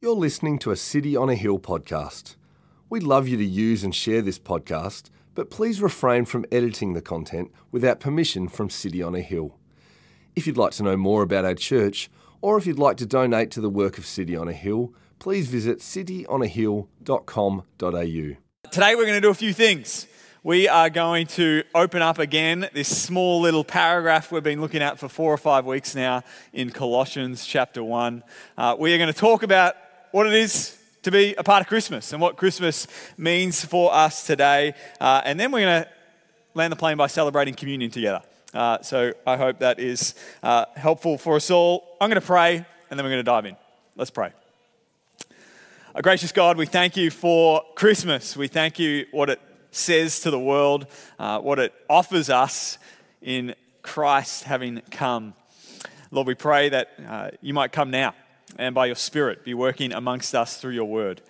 You're listening to a City on a Hill podcast. We'd love you to use and share this podcast, but please refrain from editing the content without permission from City on a Hill. If you'd like to know more about our church, or if you'd like to donate to the work of City on a Hill, please visit cityonahill.com.au. Today we're going to do a few things. We are going to open up again this small little paragraph we've been looking at for four or five weeks now in Colossians chapter 1. Uh, we are going to talk about what it is to be a part of Christmas and what Christmas means for us today. Uh, and then we're going to land the plane by celebrating communion together. Uh, so I hope that is uh, helpful for us all. I'm going to pray and then we're going to dive in. Let's pray. Our gracious God, we thank you for Christmas. We thank you what it says to the world, uh, what it offers us in Christ having come. Lord, we pray that uh, you might come now and by your Spirit be working amongst us through your word.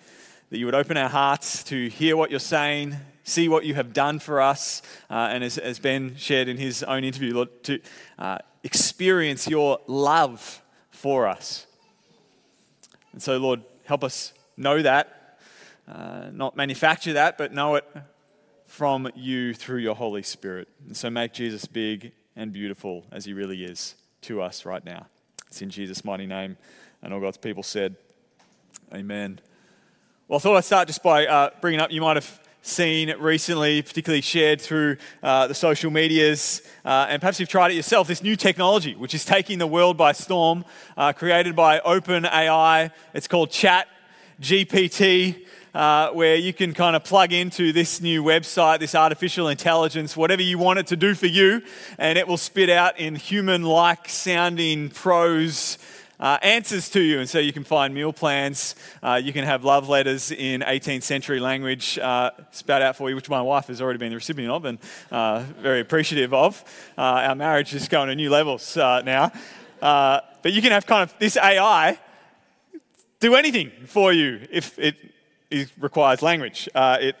That you would open our hearts to hear what you're saying, see what you have done for us, uh, and as, as, Ben shared in his own interview, Lord, to uh, experience your love for us. And so, Lord, help us know that, uh, not manufacture that, but know it from you through your Holy Spirit. And so make Jesus big and beautiful as he really is to us right now. It's in Jesus' mighty name. And all God's people said, Amen. Well, I thought I'd start just by uh, bringing up, you might have seen recently, particularly shared through uh, the social medias, uh, and perhaps you've tried it yourself, this new technology, which is taking the world by storm, uh, created by OpenAI. It's called Chat GPT. Uh, where you can kind of plug into this new website, this artificial intelligence, whatever you want it to do for you, and it will spit out in human like sounding prose uh, answers to you. And so you can find meal plans. Uh, you can have love letters in 18th century language uh, spat out for you, which my wife has already been the recipient of and uh, very appreciative of. Uh, our marriage is going to new levels uh, now. but you can have kind of this AI do anything for you if it, it requires language. it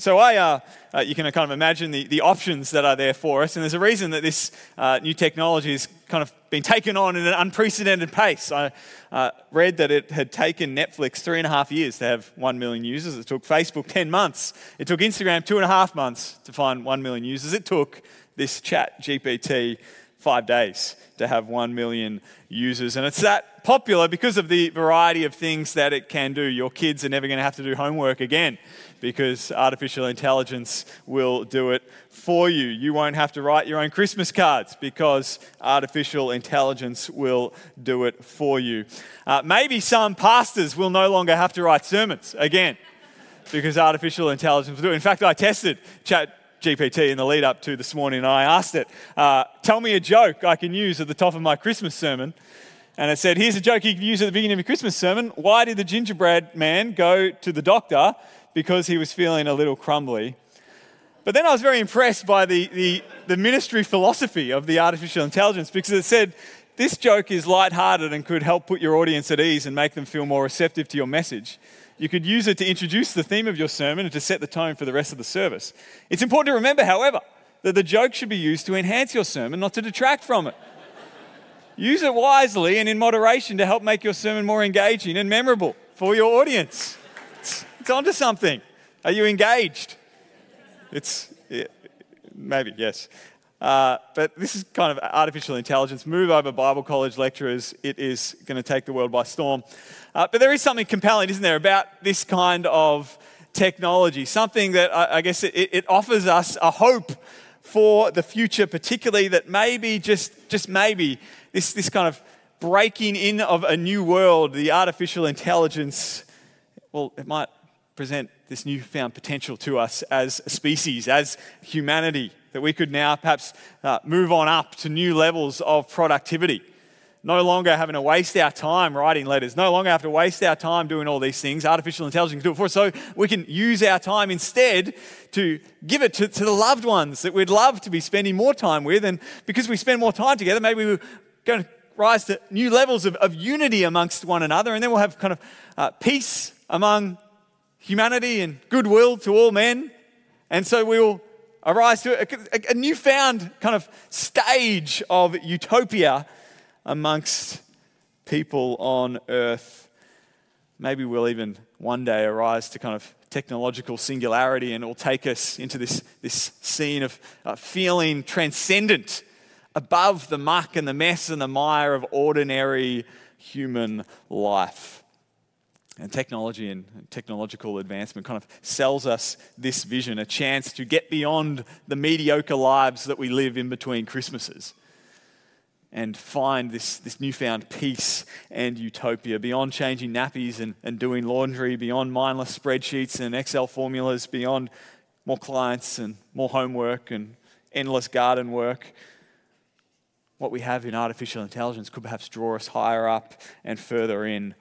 so I, uh, uh, you can kind of imagine the, the options that are there for us, and there's a reason that this uh, new technology has kind of been taken on in an unprecedented pace. I uh, read that it had taken Netflix three and a half years to have one million users. It took Facebook 10 months. It took Instagram two and a half months to find one million users. It took this chat GPT five days to have 1 million users. And it's that popular because of the variety of things that it can do. Your kids are never going to have to do homework again because artificial intelligence will do it for you. You won't have to write your own Christmas cards because artificial intelligence will do it for you. Uh, maybe some pastors will no longer have to write sermons again because artificial intelligence will do it. In fact, I tested chat GPT in the lead up to this morning, and I asked it, uh, Tell me a joke I can use at the top of my Christmas sermon. And it said, Here's a joke you can use at the beginning of your Christmas sermon. Why did the gingerbread man go to the doctor? Because he was feeling a little crumbly. But then I was very impressed by the, the, the ministry philosophy of the artificial intelligence because it said, This joke is lighthearted and could help put your audience at ease and make them feel more receptive to your message. You could use it to introduce the theme of your sermon and to set the tone for the rest of the service. It's important to remember, however, that the joke should be used to enhance your sermon, not to detract from it. Use it wisely and in moderation to help make your sermon more engaging and memorable for your audience. It's, onto something. Are you engaged? It's yeah, maybe, yes. Uh, but this is kind of artificial intelligence. Move over Bible college lecturers. It is going to take the world by storm. Uh, but there is something compelling, isn't there, about this kind of technology? Something that I, I guess it, it offers us a hope for the future, particularly that maybe, just, just maybe, this, this kind of breaking in of a new world, the artificial intelligence, well, it might present this newfound potential to us as a species, as humanity that we could now perhaps uh, move on up to new levels of productivity. No longer having to waste our time writing letters, no longer have to waste our time doing all these things. Artificial intelligence can do it for us. So we can use our time instead to give it to, to the loved ones that we'd love to be spending more time with. And because we spend more time together, maybe we're going to rise to new levels of, of unity amongst one another. And then we'll have kind of uh, peace among humanity and goodwill to all men. And so we will arise to a, a, newfound kind of stage of utopia amongst people on earth. maybe we'll even one day arise to kind of technological singularity and it will take us into this, this scene of uh, feeling transcendent above the muck and the mess and the mire of ordinary human life. And technology and technological advancement kind of sells us this vision, a chance to get beyond the mediocre lives that we live in between Christmases and find this, this newfound peace and utopia beyond changing nappies and, and doing laundry, beyond mindless spreadsheets and Excel formulas, beyond more clients and more homework and endless garden work. What we have in artificial intelligence could perhaps draw us higher up and further in.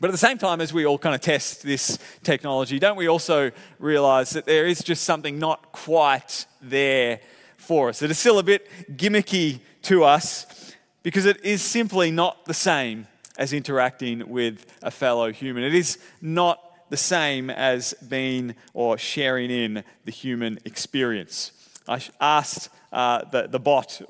But at the same time, as we all kind of test this technology, don't we also realize that there is just something not quite there for us? It is still a bit gimmicky to us because it is simply not the same as interacting with a fellow human. It is not the same as being or sharing in the human experience. I asked uh, the, the bot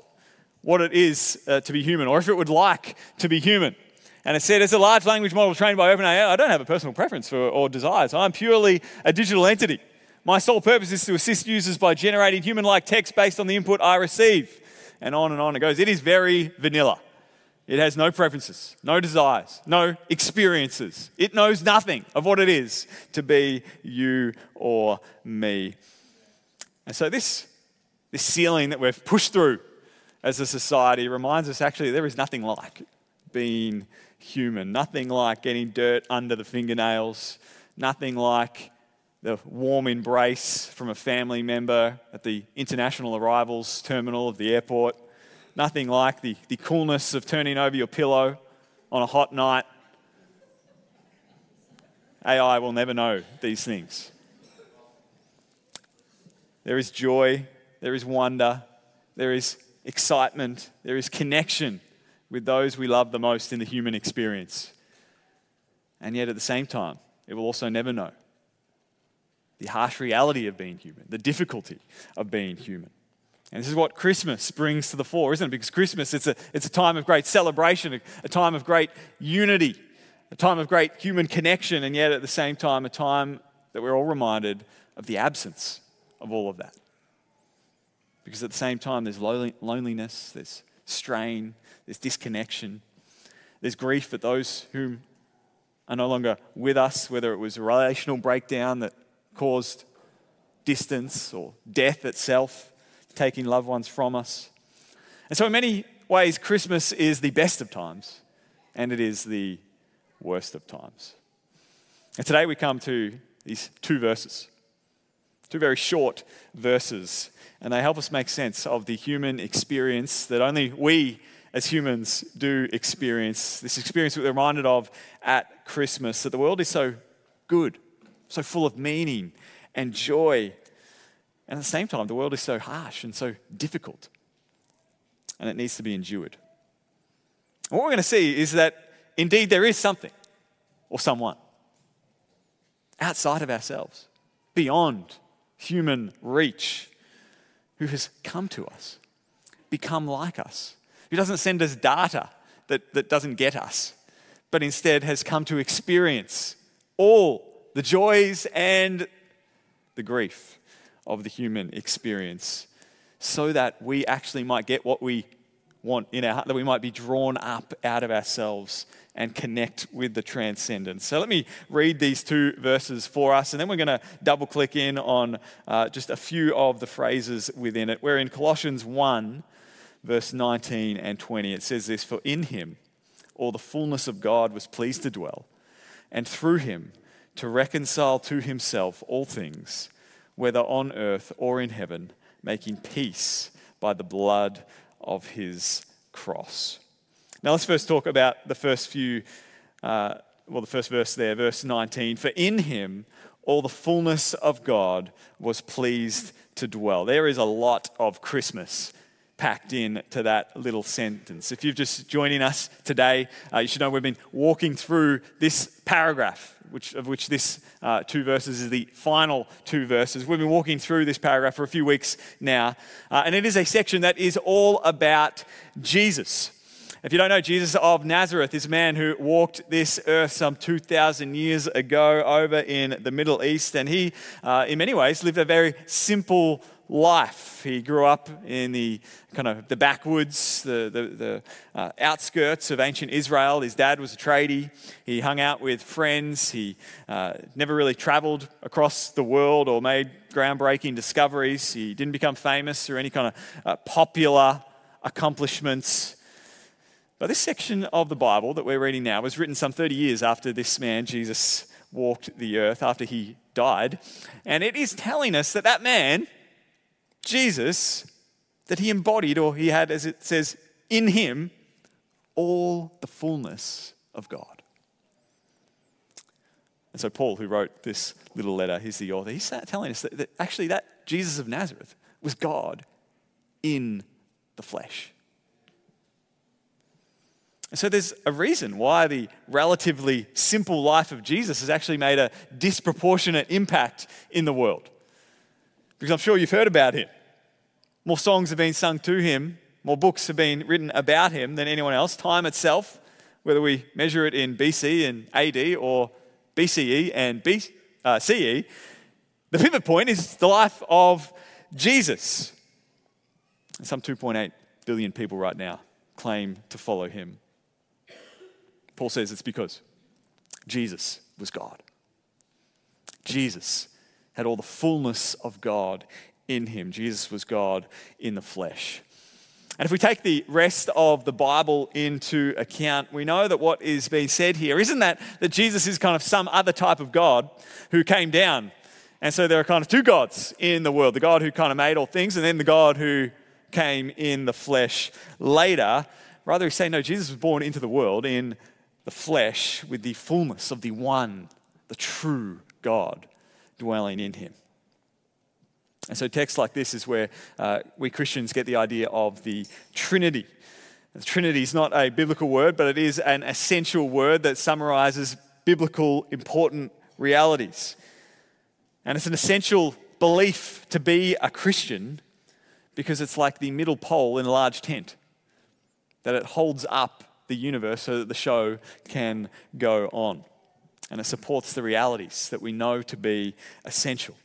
what it is uh, to be human, or if it would like to be human. And it said, as a large language model trained by OpenAI, I don't have a personal preference for, or desires. I'm purely a digital entity. My sole purpose is to assist users by generating human like text based on the input I receive and on and on it goes. It is very vanilla. It has no preferences, no desires, no experiences. It knows nothing of what it is to be you or me. And so, this, this ceiling that we've pushed through as a society reminds us actually there is nothing like being human, nothing like getting dirt under the fingernails, nothing like the warm embrace from a family member at the international arrivals terminal of the airport. Nothing like the, the coolness of turning over your pillow on a hot night. AI will never know these things. There is joy, there is wonder, there is excitement, there is connection with those we love the most in the human experience. And yet, at the same time, it will also never know the harsh reality of being human, the difficulty of being human. And this is what Christmas brings to the fore, isn't it? Because Christmas, it's a, it's a time of great celebration, a, a time of great unity, a time of great human connection, and yet at the same time, a time that we're all reminded of the absence of all of that. Because at the same time, there's loneliness, there's strain, there's disconnection, there's grief at those who are no longer with us, whether it was a relational breakdown that caused distance or death itself, taking loved ones from us. And so, in many ways, Christmas is the best of times and it is the worst of times. And today we come to these two verses, two very short verses, and they help us make sense of the human experience that only we as humans do experience. This experience that we're reminded of at Christmas that the world is so good so full of meaning and joy. And at the same time, the world is so harsh and so difficult, and it needs to be endured. And what we're going to see is that indeed there is something or someone outside of ourselves, beyond human reach, who has come to us, become like us, who doesn't send us data that, that doesn't get us, but instead has come to experience all the joys and the grief of the human experience so that we actually might get what we want in our heart, that we might be drawn up out of ourselves and connect with the transcendent. So let me read these two verses for us, and then we're going to double click in on uh, just a few of the phrases within it. We're in Colossians 1, verse 19 and 20. It says this For in him all the fullness of God was pleased to dwell, and through him, to reconcile to himself all things, whether on earth or in heaven, making peace by the blood of his cross. Now, let's first talk about the first few, uh, well, the first verse there, verse 19. For in him all the fullness of God was pleased to dwell. There is a lot of Christmas packed in to that little sentence. If you're just joining us today, uh, you should know we've been walking through this paragraph, which, of which this uh, two verses is the final two verses. We've been walking through this paragraph for a few weeks now, uh, and it is a section that is all about Jesus. If you don't know, Jesus of Nazareth is a man who walked this earth some 2,000 years ago over in the Middle East, and he, uh, in many ways, lived a very simple life. He grew up in the kind of the backwoods, the, the, the uh, outskirts of ancient Israel. His dad was a tradie. He hung out with friends. He uh, never really traveled across the world or made groundbreaking discoveries. He didn't become famous or any kind of uh, popular accomplishments. But this section of the Bible that we're reading now was written some 30 years after this man, Jesus, walked the earth, after he died. And it is telling us that that man, Jesus, that he embodied, or he had, as it says, in him, all the fullness of God. And so, Paul, who wrote this little letter, he's the author, he's telling us that, that actually that Jesus of Nazareth was God in the flesh. And so there's a reason why the relatively simple life of Jesus has actually made a disproportionate impact in the world. Because I'm sure you've heard about him. More songs have been sung to him, more books have been written about him than anyone else. Time itself, whether we measure it in BC and AD or BCE and BCE, uh, CE, the pivot point is the life of Jesus. Some 2.8 billion people right now claim to follow him. Paul says it's because Jesus was God. Jesus had all the fullness of God in him. Jesus was God in the flesh. And if we take the rest of the Bible into account, we know that what is being said here isn't that, that Jesus is kind of some other type of God who came down. And so there are kind of two gods in the world the God who kind of made all things, and then the God who came in the flesh later. Rather, he's saying, no, Jesus was born into the world in the flesh with the fullness of the one, the true God dwelling in him. And so, texts like this is where uh, we Christians get the idea of the Trinity. The Trinity is not a biblical word, but it is an essential word that summarizes biblical important realities. And it's an essential belief to be a Christian because it's like the middle pole in a large tent, that it holds up the universe so that the show can go on. And it supports the realities that we know to be essential.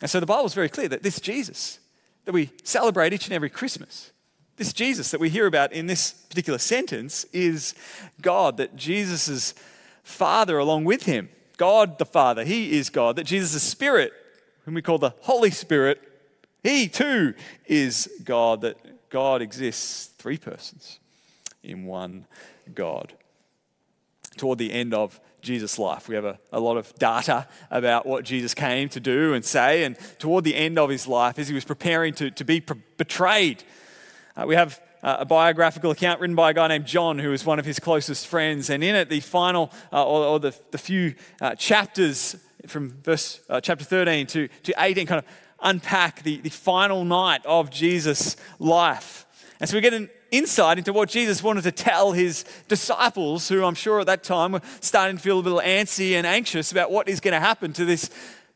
And so the Bible is very clear that this Jesus that we celebrate each and every Christmas, this Jesus that we hear about in this particular sentence is God, that Jesus' Father along with him, God the Father, He is God, that Jesus' Spirit, whom we call the Holy Spirit, He too is God, that God exists three persons in one God. Toward the end of Jesus' life. We have a, a lot of data about what Jesus came to do and say. And toward the end of his life, as he was preparing to, to be pre- betrayed, uh, we have uh, a biographical account written by a guy named John, who was one of his closest friends. And in it, the final, uh, or, or, the, the few uh, chapters from verse uh, chapter 13 to, to 18 kind of unpack the, the final night of Jesus' life. And so we get an insight into what Jesus wanted to tell his disciples, who I'm sure at that time were starting to feel a little antsy and anxious about what is going to happen to this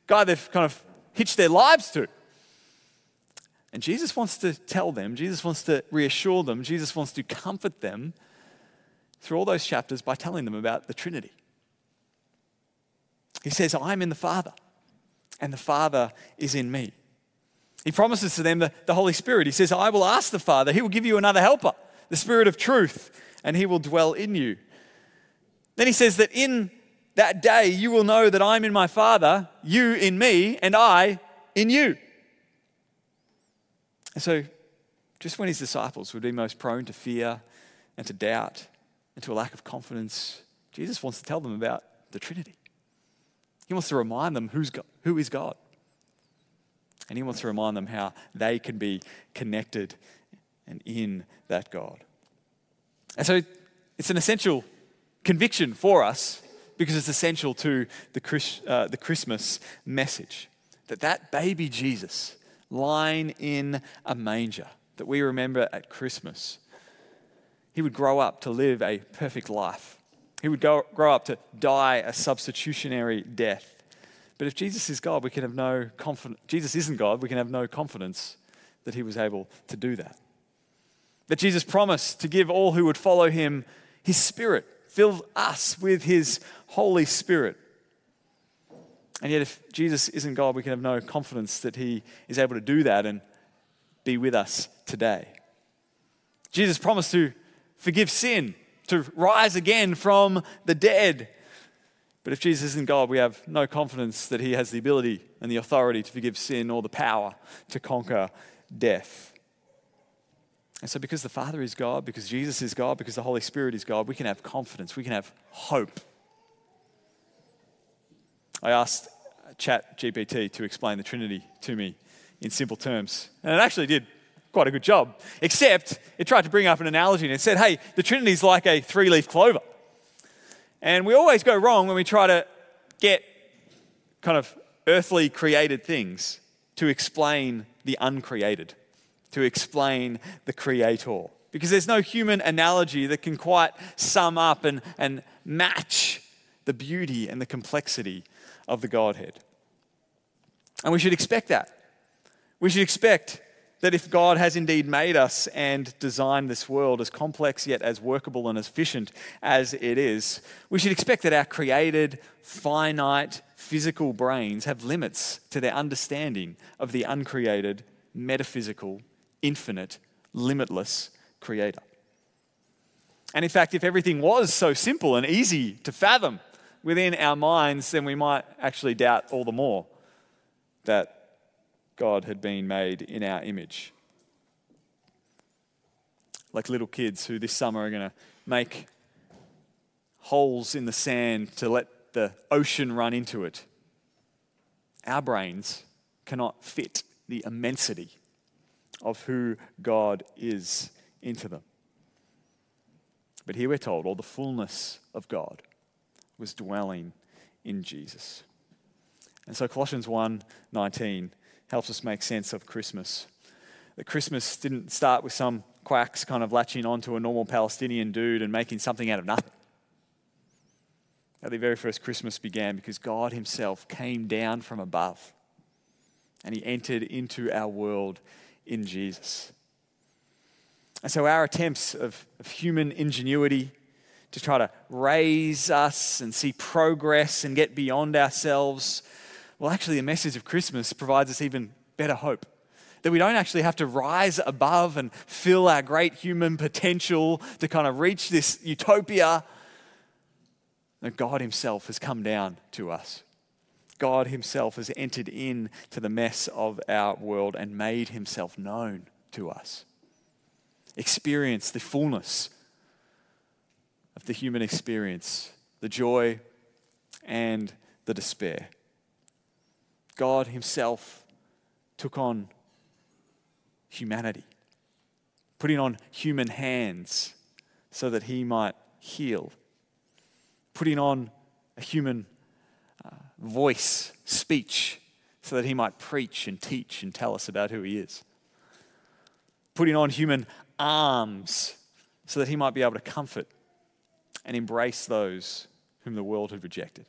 guy they've kind of hitched their lives to. And Jesus wants to tell them, Jesus wants to reassure them, Jesus wants to comfort them through all those chapters by telling them about the Trinity. He says, I'm in the Father, and the Father is in me. He promises to them the, the Holy Spirit. He says, I will ask the Father, He will give you another helper, the Spirit of truth, and He will dwell in you. Then He says that in that day you will know that I'm in my Father, you in me, and I in you. And so, just when His disciples would be most prone to fear and to doubt and to a lack of confidence, Jesus wants to tell them about the Trinity. He wants to remind them who's God, who is God. And he wants to remind them how they can be connected and in that God. And so it's an essential conviction for us because it's essential to the, Chris, uh, the Christmas message that that baby Jesus lying in a manger that we remember at Christmas, he would grow up to live a perfect life. He would go, grow up to die a substitutionary death but if Jesus is God, we can have no confidence. Jesus isn't God, we can have no confidence that he was able to do that. That Jesus promised to give all who would follow him his spirit, fill us with his Holy Spirit. And yet, if Jesus isn't God, we can have no confidence that he is able to do that and be with us today. Jesus promised to forgive sin, to rise again from the dead. But if Jesus isn't God, we have no confidence that he has the ability and the authority to forgive sin or the power to conquer death. And so, because the Father is God, because Jesus is God, because the Holy Spirit is God, we can have confidence, we can have hope. I asked Chat GPT to explain the Trinity to me in simple terms, and it actually did quite a good job. Except it tried to bring up an analogy and it said, hey, the Trinity is like a three leaf clover. And we always go wrong when we try to get kind of earthly created things to explain the uncreated to explain the Creator. Because there's no human analogy that can quite sum up and, and match the beauty and the complexity of the Godhead. And we should expect that. We should expect that if God has indeed made us and designed this world as complex yet as workable and as efficient as it is, we should expect that our created, finite, physical brains have limits to their understanding of the uncreated, metaphysical, infinite, limitless creator. And in fact, if everything was so simple and easy to fathom within our minds, then we might actually doubt all the more that God had been made in our image. Like little kids who this summer are going to make holes in the sand to let the ocean run into it. Our brains cannot fit the immensity of who God is into them. But here we're told all the fullness of God was dwelling in Jesus. And so Colossians 1:19 helps us make sense of Christmas. That Christmas didn't start with some quacks kind of latching onto a normal Palestinian dude and making something out of nothing. That the very first Christmas began because God Himself came down from above and He entered into our world in Jesus. And so, our attempts of, of human ingenuity to try to raise us and see progress and get beyond ourselves, well, actually, the message of Christmas provides us even better hope. That we don't actually have to rise above and fill our great human potential to kind of reach this utopia. That God Himself has come down to us. God Himself has entered in to the mess of our world and made Himself known to us. Experience the fullness of the human experience, the joy and the despair. God Himself took on humanity, putting on human hands so that He might heal, putting on a human uh, voice, speech, so that he might preach and teach and tell us about who he is. Putting on human arms so that he might be able to comfort and embrace those whom the world had rejected.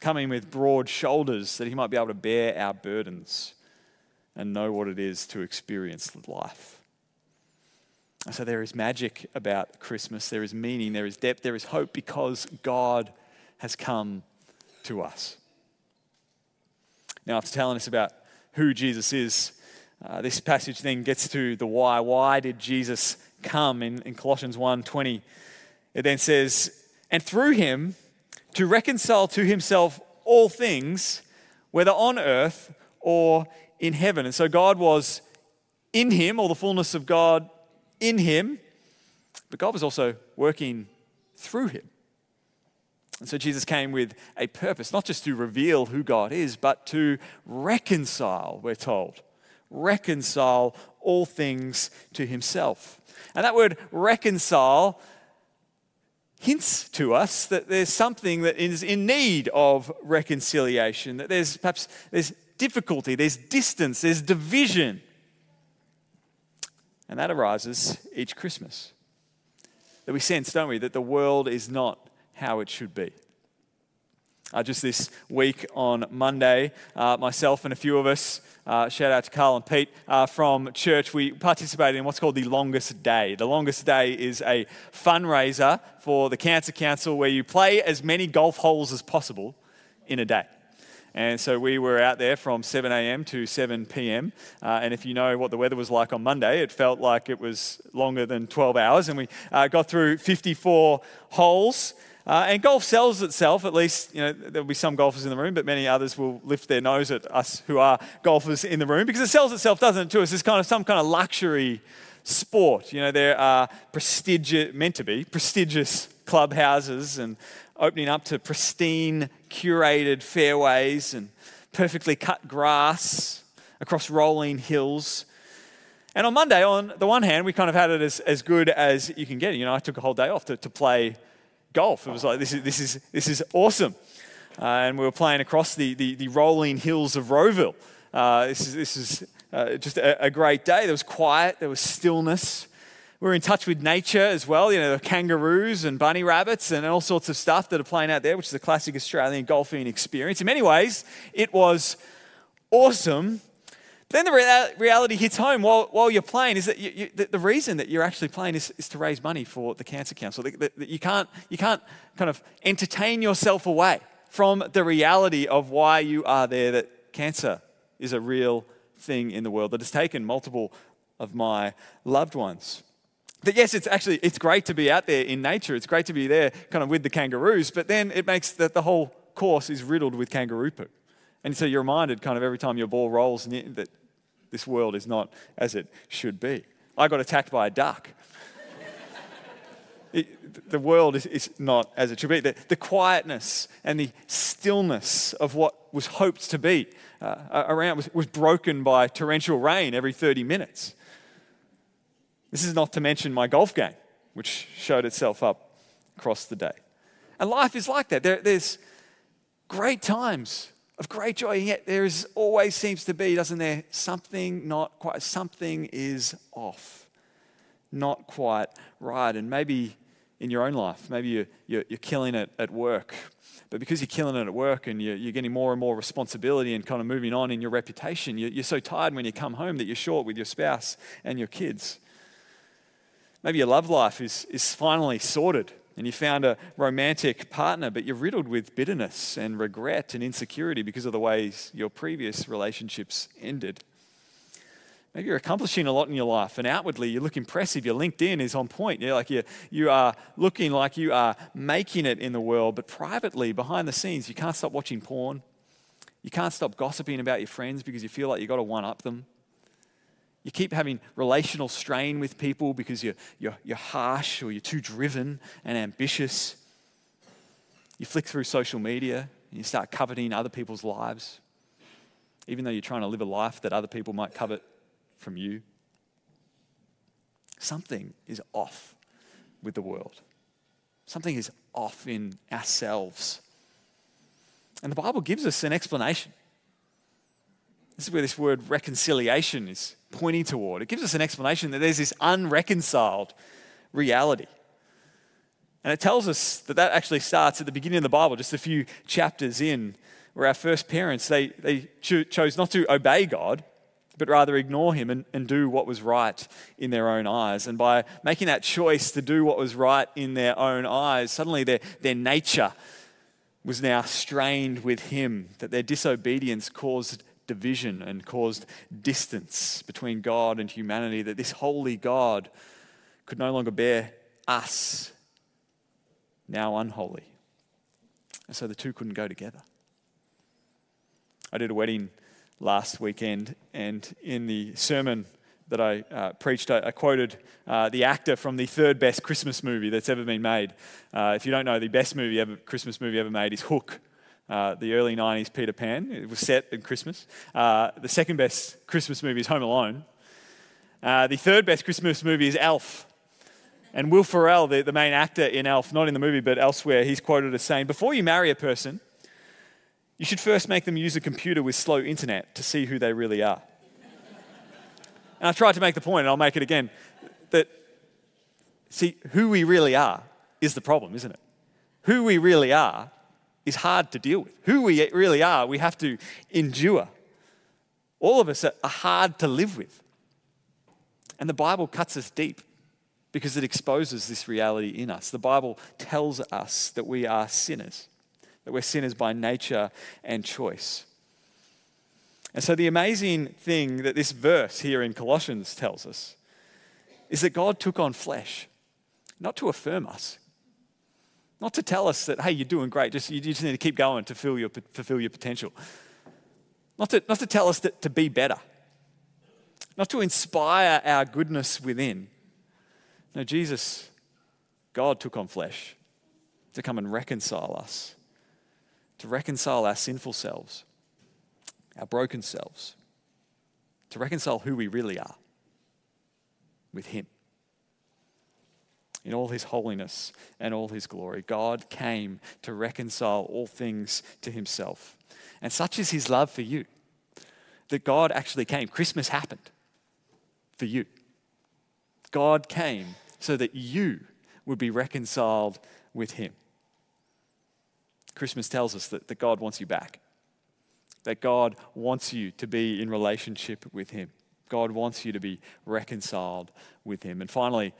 Coming with broad shoulders that he might be able to bear our burdens and know what it is to experience life. So there is magic about Christmas, there is meaning, there is depth, there is hope because God has come to us. Now, after telling us about who Jesus is, uh, this passage then gets to the why. Why did Jesus come? In, in Colossians 1.20, it then says, And through him to reconcile to himself all things, whether on earth or in heaven. And so God was in him, all the fullness of God in him, but God was also working through him. And so Jesus came with a purpose, not just to reveal who God is, but to reconcile, we're told. Reconcile all things to himself. And that word reconcile hints to us that there's something that is in need of reconciliation, that there's perhaps there's difficulty, there's distance, there's division. And that arises each Christmas. That we sense, don't we, that the world is not how it should be. Uh, just this week on Monday, uh, myself and a few of us, uh, shout out to Carl and Pete uh, from church, we participated in what's called the Longest Day. The Longest Day is a fundraiser for the Cancer Council where you play as many golf holes as possible in a day. And so we were out there from 7 a.m. to 7 p.m. Uh, and if you know what the weather was like on Monday, it felt like it was longer than 12 hours. And we uh, got through 54 holes. Uh, and golf sells itself, at least, you know, there'll be some golfers in the room, but many others will lift their nose at us who are golfers in the room because it sells itself, doesn't it, to us? It's kind of some kind of luxury sport. You know, there are prestigious, meant to be, prestigious clubhouses and opening up to pristine, curated fairways and perfectly cut grass across rolling hills. And on Monday, on the one hand, we kind of had it as, as good as you can get. You know, I took a whole day off to, to play golf. It was like, this is, this is, this is awesome. Uh, and we were playing across the, the, the rolling hills of Rowville. Uh, this is, this is uh, just a, a, great day. There was quiet, there was stillness. We were in touch with nature as well, you know, kangaroos and bunny rabbits and all sorts of stuff that are playing out there, which is a classic Australian golfing experience. In many ways, it was awesome. Then the reality hits home while, while you're playing is that you, you, the, the, reason that you're actually playing is, is to raise money for the Cancer Council. That, that you, can't, you can't kind of entertain yourself away from the reality of why you are there, that cancer is a real thing in the world that has taken multiple of my loved ones that yes, it's actually it's great to be out there in nature. It's great to be there kind of with the kangaroos, but then it makes that the whole course is riddled with kangaroo poo. And so you're reminded kind of every time your ball rolls that this world is not as it should be. I got attacked by a duck. It, the world is, is, not as it should be. The, the, quietness and the stillness of what was hoped to be uh, around was, was broken by torrential rain every 30 minutes. This is not to mention my golf game, which showed itself up across the day. And life is like that. There, there's great times of great joy, and yet there is always seems to be, doesn't there, something not quite, something is off, not quite right. And maybe in your own life, maybe you're, you're, you're killing it at work, but because you're killing it at work and you're, you're, getting more and more responsibility and kind of moving on in your reputation, you're, you're so tired when you come home that you're short with your spouse and your kids. Maybe your love life is, is finally sorted and you found a romantic partner, but you're riddled with bitterness and regret and insecurity because of the ways your previous relationships ended. Maybe you're accomplishing a lot in your life, and outwardly you look impressive. Your LinkedIn is on point. You're like you, you are looking like you are making it in the world, but privately, behind the scenes, you can't stop watching porn. You can't stop gossiping about your friends because you feel like you've got to one up them. You keep having relational strain with people because you're, you're, you're harsh or you're too driven and ambitious. You flick through social media and you start coveting other people's lives, even though you're trying to live a life that other people might covet from you. Something is off with the world. Something is off in ourselves. And the Bible gives us an explanation. This is where this word reconciliation is pointing toward. It gives us an explanation that there's this unreconciled reality. And it tells us that that actually starts at the beginning of the Bible, just a few chapters in, where our first parents, they, they cho- chose not to obey God, but rather ignore him and, and do what was right in their own eyes. And by making that choice to do what was right in their own eyes, suddenly their, their nature was now strained with him, that their disobedience caused division and caused distance between God and humanity, that this holy God could no longer bear us, now unholy. And so the two couldn't go together. I did a wedding last weekend, and in the sermon that I uh, preached, I, I quoted uh, the actor from the third best Christmas movie that's ever been made. Uh, if you don't know, the best movie ever, Christmas movie ever made is Hook. Uh, the early 90s Peter Pan. It was set in Christmas. Uh, the second best Christmas movie is Home Alone. Uh, the third best Christmas movie is Elf. And Will Ferrell, the, the main actor in Elf, not in the movie but elsewhere, he's quoted as saying, Before you marry a person, you should first make them use a computer with slow internet to see who they really are. and I've tried to make the point, and I'll make it again, that, see, who we really are is the problem, isn't it? Who we really are is hard to deal with. Who we really are, we have to endure. All of us are hard to live with. And the Bible cuts us deep because it exposes this reality in us. The Bible tells us that we are sinners, that we're sinners by nature and choice. And so, the amazing thing that this verse here in Colossians tells us is that God took on flesh, not to affirm us, not to tell us that, hey, you're doing great, just, you just need to keep going to fulfill your, fulfill your potential, not to, not to tell us that, to be better, not to inspire our goodness within. No, Jesus, God took on flesh to come and reconcile us, to reconcile our sinful selves our broken selves, to reconcile who we really are with Him. In all His holiness and all His glory, God came to reconcile all things to Himself. And such is His love for you that God actually came. Christmas happened for you. God came so that you would be reconciled with Him. Christmas tells us that, that God wants you back that God wants you to be in relationship with Him. God wants you to be reconciled with Him. And finally,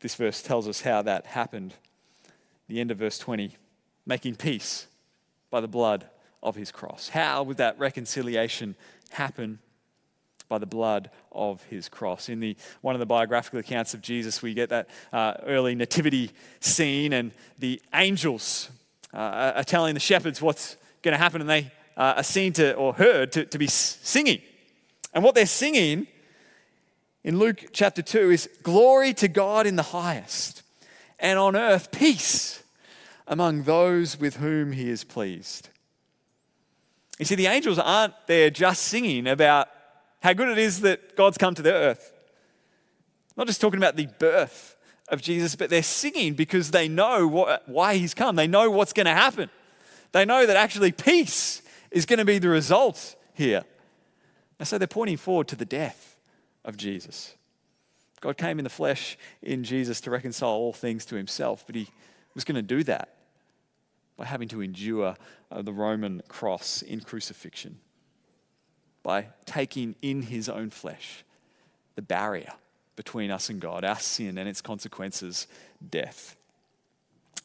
this verse tells us how that happened. The end of verse 20 making peace by the blood of His cross. How would that reconciliation happen? By the blood of his cross. In the, one of the biographical accounts of Jesus, we get that uh, early nativity scene, and the angels uh, are telling the shepherds what's going to happen, and they uh, are seen to or heard to, to be singing. And what they're singing in Luke chapter 2 is glory to God in the highest, and on earth peace among those with whom he is pleased. You see, the angels aren't there just singing about how good it is that God's come to the earth. Not just talking about the birth of Jesus, but they're singing because they know what, why he's come. They know what's going to happen. They know that actually peace is going to be the result here. And so they're pointing forward to the death of Jesus. God came in the flesh in Jesus to reconcile all things to himself, but he was going to do that by having to endure uh, the Roman cross in crucifixion, by taking in his own flesh the barrier between us and God, our sin and its consequences, death.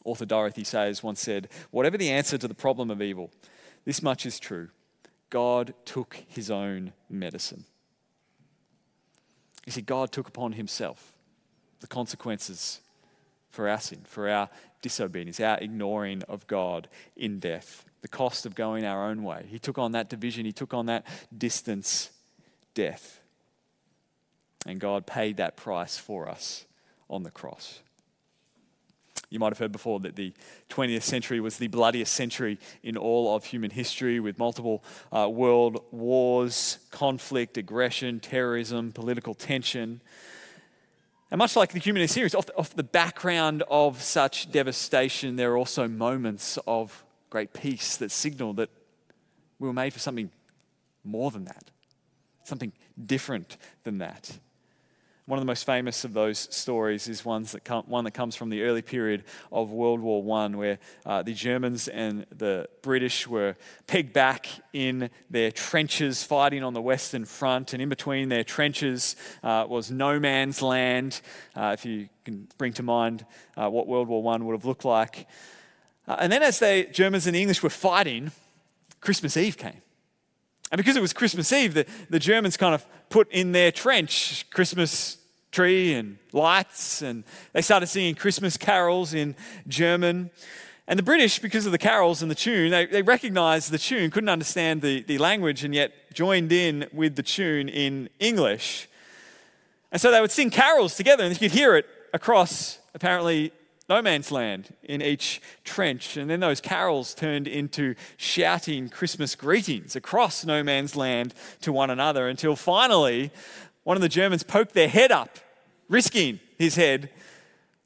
Author Dorothy Sayers once said, Whatever the answer to the problem of evil, this much is true God took his own medicine. You see, God took upon himself the consequences for our sin, for our disobedience, our ignoring of God in death, the cost of going our own way. He took on that division, he took on that distance, death. And God paid that price for us on the cross. You might have heard before that the 20th century was the bloodiest century in all of human history, with multiple uh, world wars, conflict, aggression, terrorism, political tension. And much like the humanist series, off the, off the background of such devastation, there are also moments of great peace that signal that we were made for something more than that, something different than that. One of the most famous of those stories is ones that come, one that comes from the early period of World War I, where uh, the Germans and the British were pegged back in their trenches fighting on the Western Front. And in between their trenches uh, was no man's land, uh, if you can bring to mind uh, what World War I would have looked like. Uh, and then, as the Germans and the English were fighting, Christmas Eve came. And because it was Christmas Eve, the, the Germans kind of put in their trench Christmas tree and lights, and they started singing Christmas carols in German. And the British, because of the carols and the tune, they, they recognized the tune, couldn't understand the, the language, and yet joined in with the tune in English. And so they would sing carols together, and you could hear it across apparently no man's land in each trench. And then those carols turned into shouting Christmas greetings across no man's land to one another until finally one of the Germans poked their head up, risking his head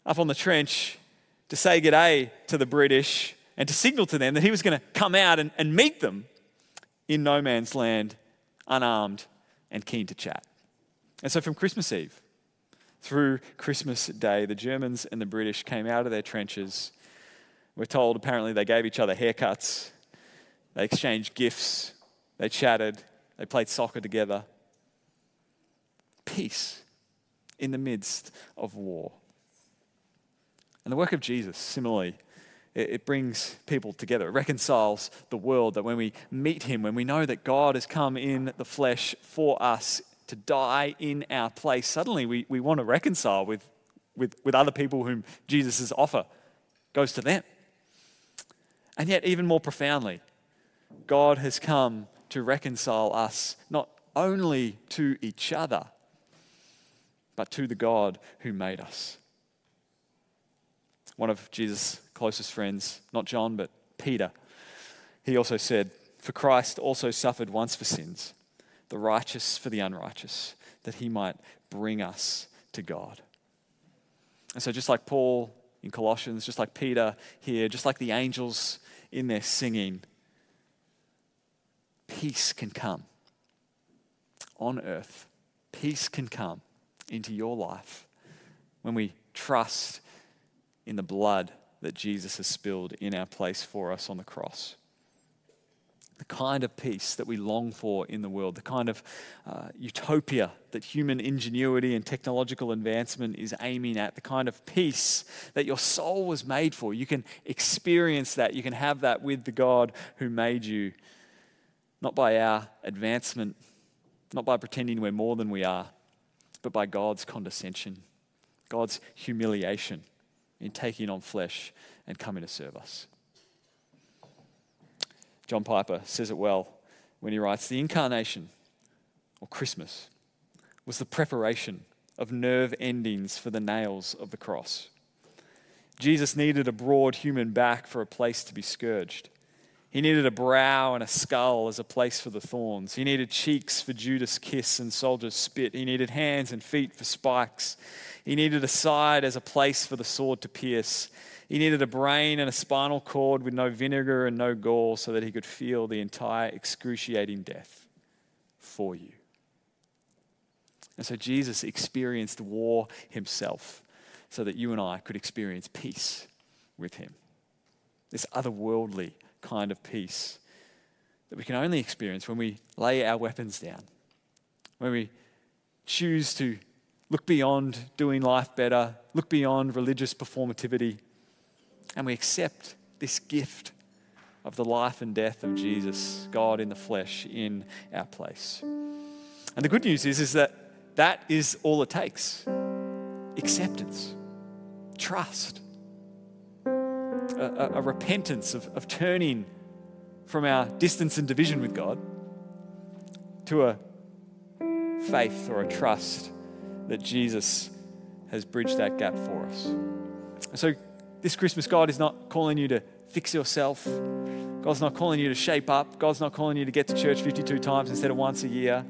up on the trench to say g'day to the British and to signal to them that he was going to come out and, and meet them in no man's land, unarmed and keen to chat. And so from Christmas Eve through Christmas Day, the Germans and the British came out of their trenches We're told apparently they gave each other haircuts, they exchanged gifts, they chatted, they played soccer together. Peace in the midst of war. And the work of Jesus, similarly, it, brings people together. It reconciles the world that when we meet Him, when we know that God has come in the flesh for us to die in our place, suddenly we, we want to reconcile with, with, with other people whom Jesus' offer goes to them. And yet, even more profoundly, God has come to reconcile us not only to each other, but to the God who made us. One of Jesus' closest friends, not John, but Peter, he also said, For Christ also suffered once for sins, the righteous for the unrighteous, that he might bring us to God. And so, just like Paul in Colossians, just like Peter here, just like the angels in their singing, peace can come on earth. Peace can come into your life when we trust in the blood that Jesus has spilled in our place for us on the cross. The kind of peace that we long for in the world, the kind of uh, utopia that human ingenuity and technological advancement is aiming at, the kind of peace that your soul was made for. You can experience that. You can have that with the God who made you, not by our advancement, not by pretending we're more than we are, but by God's condescension, God's humiliation in taking on flesh and coming to serve us. John Piper says it well when he writes The incarnation, or Christmas, was the preparation of nerve endings for the nails of the cross. Jesus needed a broad human back for a place to be scourged. He needed a brow and a skull as a place for the thorns. He needed cheeks for Judas' kiss and soldier's spit. He needed hands and feet for spikes. He needed a side as a place for the sword to pierce. He needed a brain and a spinal cord with no vinegar and no gall so that he could feel the entire excruciating death for you. And so Jesus experienced war himself so that you and I could experience peace with him. This otherworldly kind of peace that we can only experience when we lay our weapons down, when we choose to look beyond doing life better, look beyond religious performativity, and we accept this gift of the life and death of Jesus, God in the flesh, in our place. And the good news is, is that that is all it takes. Acceptance, trust, a, a repentance of, of turning from our distance and division with God to a faith or a trust that Jesus has bridged that gap for us. So, this Christmas, God is not calling you to fix yourself. God's not calling you to shape up. God's not calling you to get to church 52 times instead of once a year.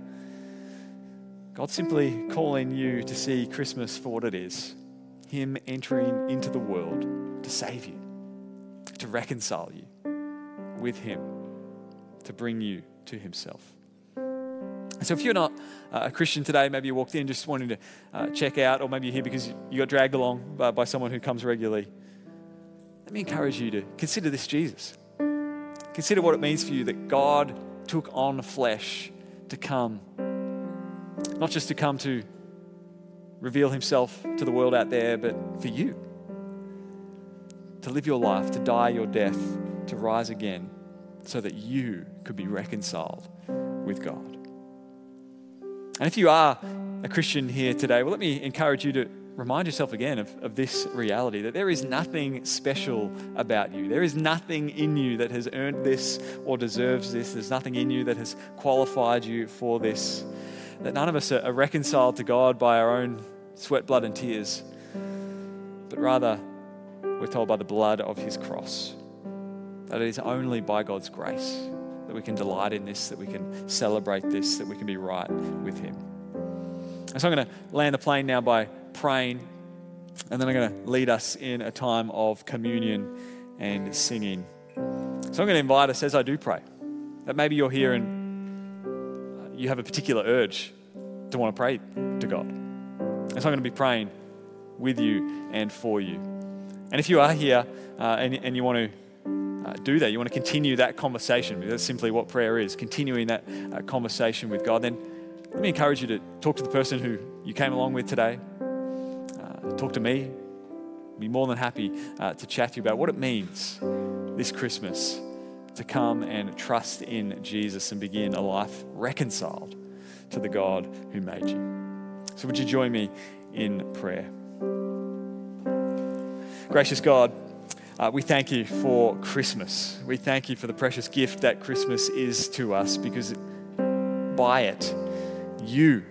God's simply calling you to see Christmas for what it is Him entering into the world to save you, to reconcile you with Him, to bring you to Himself. So if you're not uh, a Christian today, maybe you walked in just wanting to uh, check out, or maybe you're here because you got dragged along by, by someone who comes regularly, let me encourage you to consider this Jesus. Consider what it means for you that God took on flesh to come, not just to come to reveal himself to the world out there, but for you. To live your life, to die your death, to rise again, so that you could be reconciled with God. And if you are a Christian here today, well, let me encourage you to remind yourself again of, of this reality that there is nothing special about you. There is nothing in you that has earned this or deserves this. There's nothing in you that has qualified you for this. That none of us are reconciled to God by our own sweat, blood, and tears, but rather we're told by the blood of his cross. That it is only by God's grace that we can delight in this, that we can celebrate this, that we can be right with Him. And so I'm going to land the plane now by praying, and then I'm going to lead us in a time of communion and singing. So I'm going to invite us as I do pray that maybe you're here and uh, you have a particular urge to want to pray to God. And so I'm going to be praying with you and for you. And if you are here uh, and, and you want to uh, do that, you want to continue that conversation, that's simply what prayer is, continuing that uh, conversation with God, then let me encourage you to talk to the person who you came along with today. Uh, talk to me. I'd be more than happy uh, to chat to you about what it means this Christmas to come and trust in Jesus and begin a life reconciled to the God who made you. So, would you join me in prayer? Gracious God, uh, we thank you for Christmas. We thank you for the precious gift that Christmas is to us because by it, you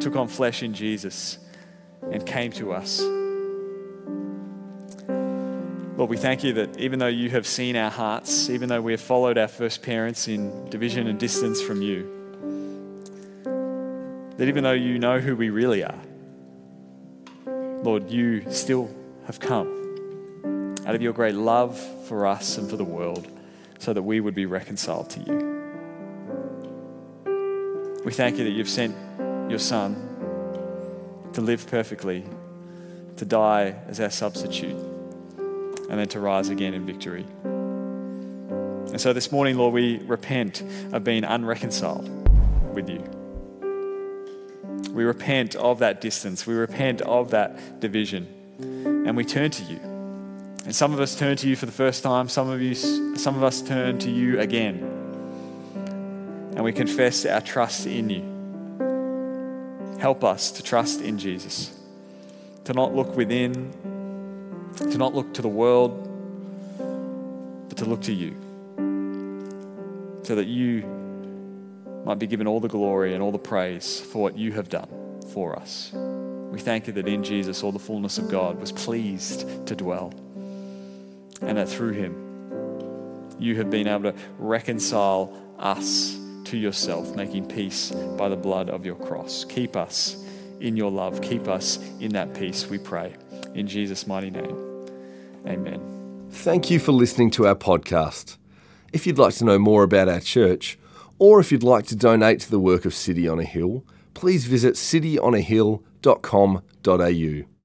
took on flesh in Jesus and came to us. Lord, we thank you that even though you have seen our hearts, even though we have followed our first parents in division and distance from you, that even though you know who we really are, Lord, you still have come out of your great love for us and for the world so that we would be reconciled to you. We thank you that you've sent your Son to live perfectly, to die as our substitute, and then to rise again in victory. And so this morning, Lord, we repent of being unreconciled with you. We repent of that distance. We repent of that division. And we turn to you. And some of us turn to you for the first time. Some of, you, some of us turn to you again and we confess our trust in you. Help us to trust in Jesus, to not look within, to not look to the world, but to look to you, so that you might be given all the glory and all the praise for what you have done for us. We thank you that in Jesus all the fullness of God was pleased to dwell, and that through him you have been able to reconcile us to yourself, making peace by the blood of your cross. Keep us in your love. Keep us in that peace, we pray. In Jesus' mighty name. Amen. Thank you for listening to our podcast. If you'd like to know more about our church, or if you'd like to donate to the work of City on a Hill, please visit cityonahill.com.au.